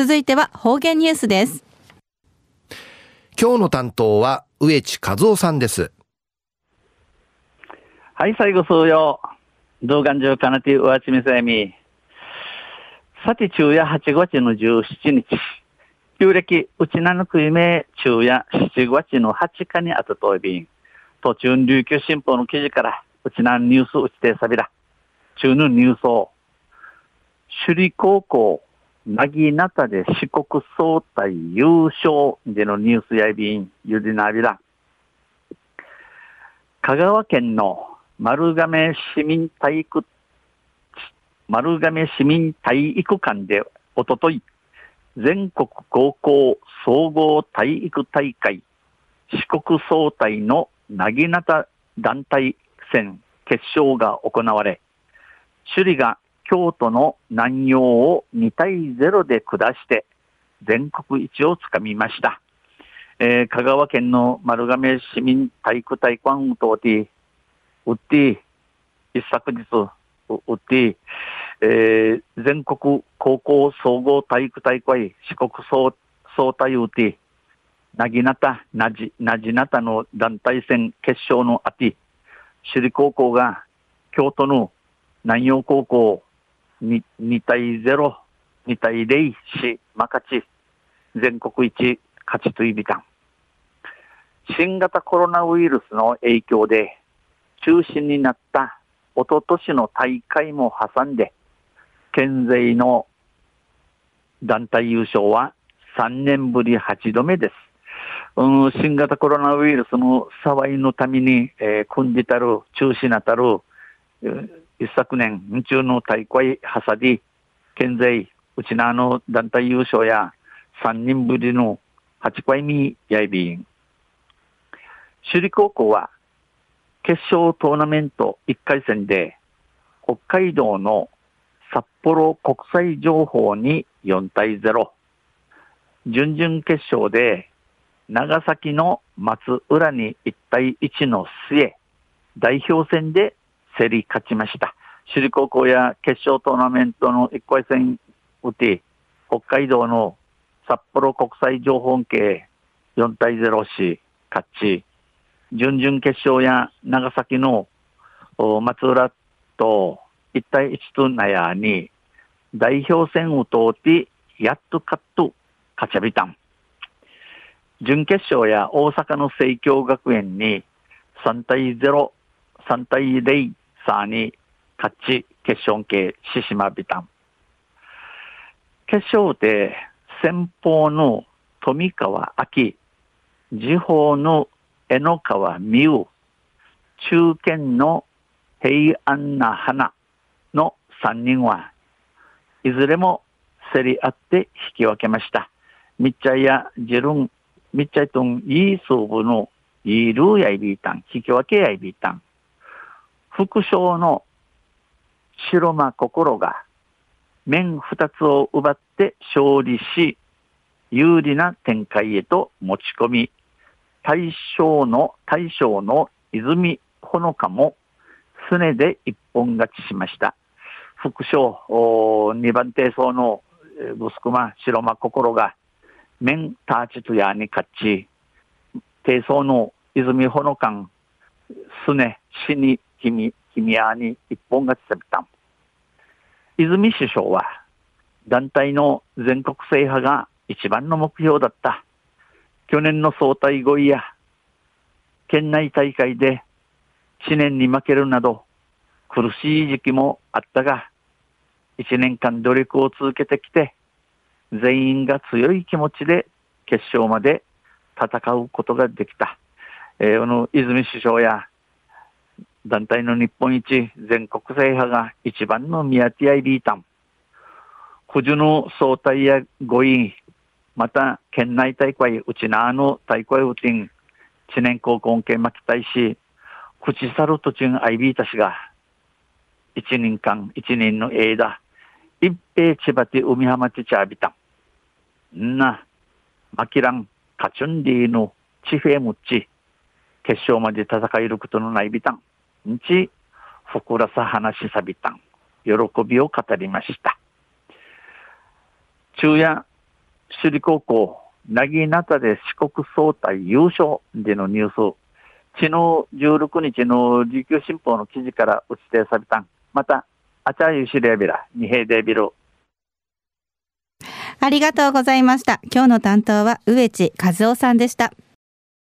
続いては方言ニュースです。今日の担当は植地和夫さんです。はい、最後数曜。動画中かなてうわちみせみ。さて昼夜8月の17日。旧暦、うちなのくいめ昼夜7月の8日にあたといびん。途中琉球新報の記事から、うちなニュースうちてさびら。中のニュースを。首里高校なぎなたで四国総体優勝でのニュースやいびん、ゆでなびら。香川県の丸亀市民体育、丸亀市民体育館でおととい、全国高校総合体育大会四国総体のなぎなた団体戦決勝が行われ、首里が京都の南洋を2対0で下して全国一をつかみました。えー、香川県の丸亀市民体育大会とて、うって、一昨日、うって、えー、全国高校総合体育大会四国総総体うて、なぎなた、なじ、なじなたの団体戦決勝のあて、首里高校が京都の南洋高校 2, 2対0、2対0し、まかち、全国一勝ちといびたん。新型コロナウイルスの影響で中止になった一昨年の大会も挟んで、県勢の団体優勝は3年ぶり8度目です。うん、新型コロナウイルスの騒いのために、えー、組んでたる、中止なたる、一昨年、宇宙の大会はさり、県勢、うちなの団体優勝や、3人ぶりの8回目やいびん。首里高校は、決勝トーナメント1回戦で、北海道の札幌国際情報に4対0。準々決勝で、長崎の松浦に1対1の末、代表戦で競り勝ちました。首里高校や決勝トーナメントの1回戦打て、北海道の札幌国際情報系4対0し、勝ち、準々決勝や長崎の松浦と1対1となやに、代表戦を通って、やっと勝っと勝ちゃびたん。準決勝や大阪の聖京学園に3対0、3対0、さに勝ち決勝系獅子まびたん。決勝で先方の富川明、時報の江ノ川美羽、中堅の平安な花の3人はいずれも競り合って引き分けました。みっちゃいやジルン、みっちゃいとんいい総部のいるやいびいたん、引き分けやいびいたん。副将の白間心が面二つを奪って勝利し、有利な展開へと持ち込み、大将の、大将の泉ほのかも、すねで一本勝ちしました。副将、二番手層のブスクマ、白間心が、面ターチとやに勝ち、低層の泉ほのかん、すね、死に、君、君やに一本勝ちされた。泉首相は、団体の全国制覇が一番の目標だった。去年の総体5位や、県内大会で知念に負けるなど、苦しい時期もあったが、一年間努力を続けてきて、全員が強い気持ちで決勝まで戦うことができた。えー、この泉首相や団体の日本一全国制覇が一番の宮ティアイビータン。九十の総体や5位、また県内大会、うちなの大会うちん、知念高校系巻きたいし、口去る途中アイビータ氏が、一年間、一年の間、一平千葉て海浜ちちゃびたん。な、マキラン、カチュンディの地平ムッチ、決勝まで戦えることのないビタン。んち、ふくらさ話しさびたん。喜びを語りました。昼夜首里高校、なぎなたで四国総体優勝でのニュース、昨日16日の琉球新報の記事から打ち出されたん。また、あちゃゆしレビラ、二平デビル。ありがとうございました。今日の担当は植地和夫さんでした。